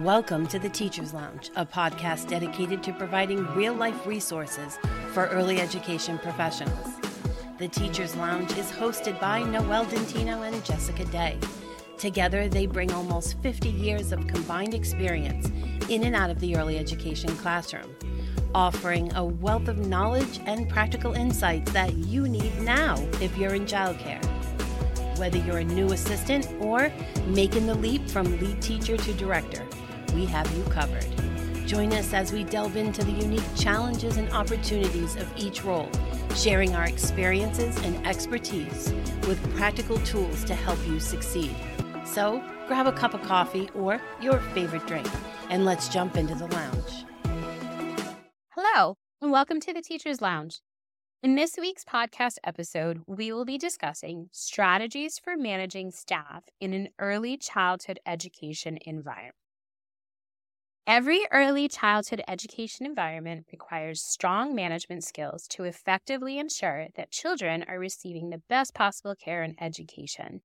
Welcome to the Teacher's Lounge, a podcast dedicated to providing real life resources for early education professionals. The Teacher's Lounge is hosted by Noelle Dentino and Jessica Day. Together, they bring almost 50 years of combined experience in and out of the early education classroom, offering a wealth of knowledge and practical insights that you need now if you're in childcare. Whether you're a new assistant or making the leap from lead teacher to director, we have you covered. Join us as we delve into the unique challenges and opportunities of each role, sharing our experiences and expertise with practical tools to help you succeed. So, grab a cup of coffee or your favorite drink, and let's jump into the lounge. Hello, and welcome to the Teacher's Lounge. In this week's podcast episode, we will be discussing strategies for managing staff in an early childhood education environment. Every early childhood education environment requires strong management skills to effectively ensure that children are receiving the best possible care and education.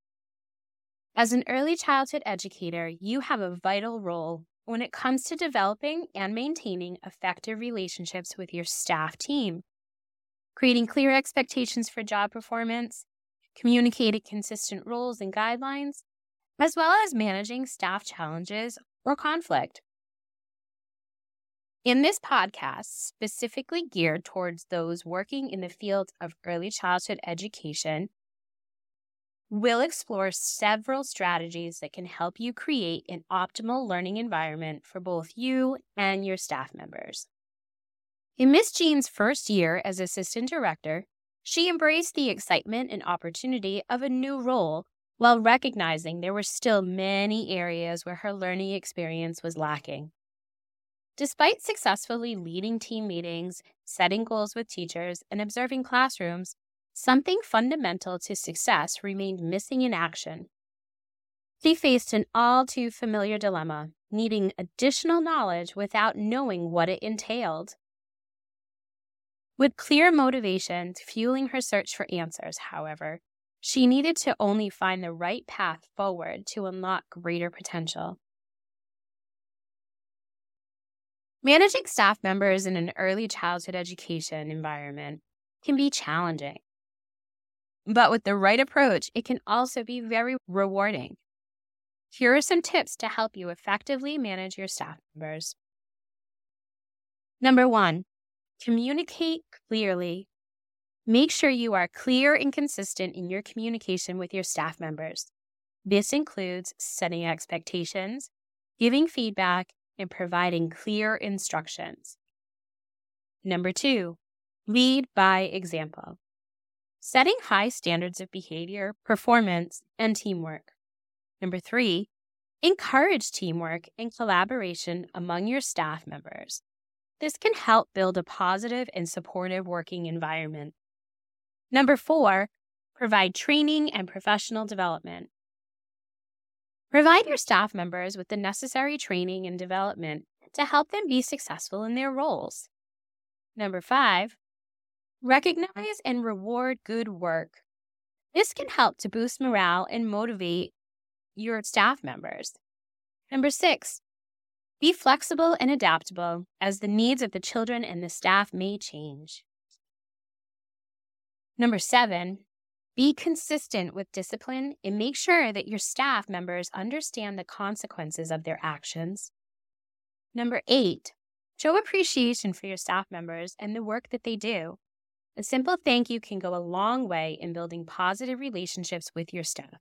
As an early childhood educator, you have a vital role when it comes to developing and maintaining effective relationships with your staff team, creating clear expectations for job performance, communicating consistent roles and guidelines, as well as managing staff challenges or conflict. In this podcast, specifically geared towards those working in the field of early childhood education, we'll explore several strategies that can help you create an optimal learning environment for both you and your staff members. In Miss Jean's first year as assistant director, she embraced the excitement and opportunity of a new role while recognizing there were still many areas where her learning experience was lacking. Despite successfully leading team meetings, setting goals with teachers, and observing classrooms, something fundamental to success remained missing in action. She faced an all too familiar dilemma, needing additional knowledge without knowing what it entailed. With clear motivations fueling her search for answers, however, she needed to only find the right path forward to unlock greater potential. Managing staff members in an early childhood education environment can be challenging. But with the right approach, it can also be very rewarding. Here are some tips to help you effectively manage your staff members. Number one, communicate clearly. Make sure you are clear and consistent in your communication with your staff members. This includes setting expectations, giving feedback, and providing clear instructions. Number two, lead by example. Setting high standards of behavior, performance, and teamwork. Number three, encourage teamwork and collaboration among your staff members. This can help build a positive and supportive working environment. Number four, provide training and professional development. Provide your staff members with the necessary training and development to help them be successful in their roles. Number five, recognize and reward good work. This can help to boost morale and motivate your staff members. Number six, be flexible and adaptable as the needs of the children and the staff may change. Number seven, be consistent with discipline and make sure that your staff members understand the consequences of their actions. Number eight, show appreciation for your staff members and the work that they do. A simple thank you can go a long way in building positive relationships with your staff.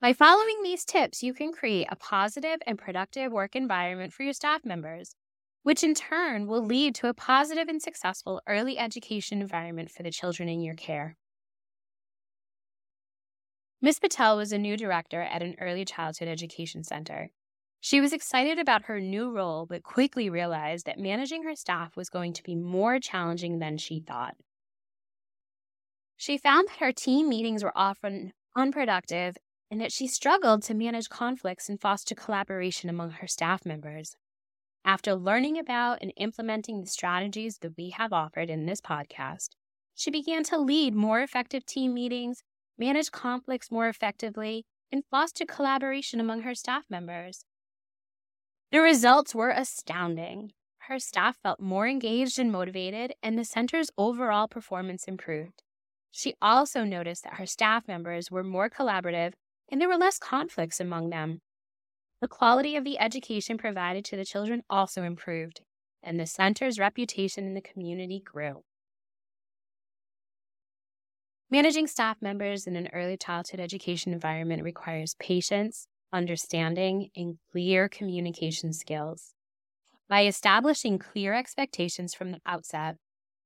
By following these tips, you can create a positive and productive work environment for your staff members which in turn will lead to a positive and successful early education environment for the children in your care. Ms. Patel was a new director at an early childhood education center. She was excited about her new role, but quickly realized that managing her staff was going to be more challenging than she thought. She found that her team meetings were often unproductive and that she struggled to manage conflicts and foster collaboration among her staff members. After learning about and implementing the strategies that we have offered in this podcast, she began to lead more effective team meetings, manage conflicts more effectively, and foster collaboration among her staff members. The results were astounding. Her staff felt more engaged and motivated, and the center's overall performance improved. She also noticed that her staff members were more collaborative and there were less conflicts among them. The quality of the education provided to the children also improved, and the center's reputation in the community grew. Managing staff members in an early childhood education environment requires patience, understanding, and clear communication skills. By establishing clear expectations from the outset,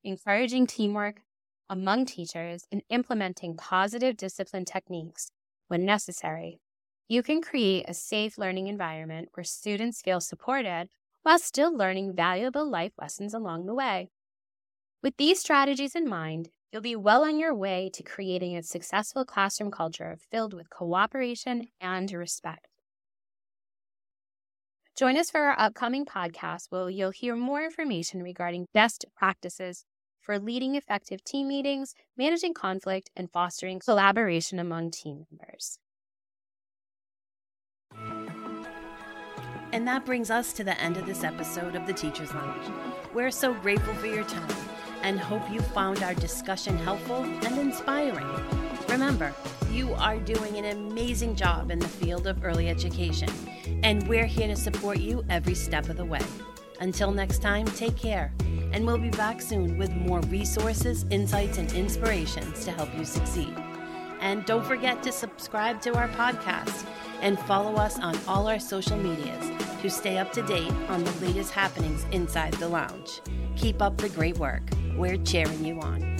encouraging teamwork among teachers, and implementing positive discipline techniques when necessary, you can create a safe learning environment where students feel supported while still learning valuable life lessons along the way. With these strategies in mind, you'll be well on your way to creating a successful classroom culture filled with cooperation and respect. Join us for our upcoming podcast where you'll hear more information regarding best practices for leading effective team meetings, managing conflict, and fostering collaboration among team members. And that brings us to the end of this episode of the Teacher's Lounge. We're so grateful for your time and hope you found our discussion helpful and inspiring. Remember, you are doing an amazing job in the field of early education, and we're here to support you every step of the way. Until next time, take care, and we'll be back soon with more resources, insights, and inspirations to help you succeed. And don't forget to subscribe to our podcast and follow us on all our social medias to stay up to date on the latest happenings inside the lounge. Keep up the great work. We're cheering you on.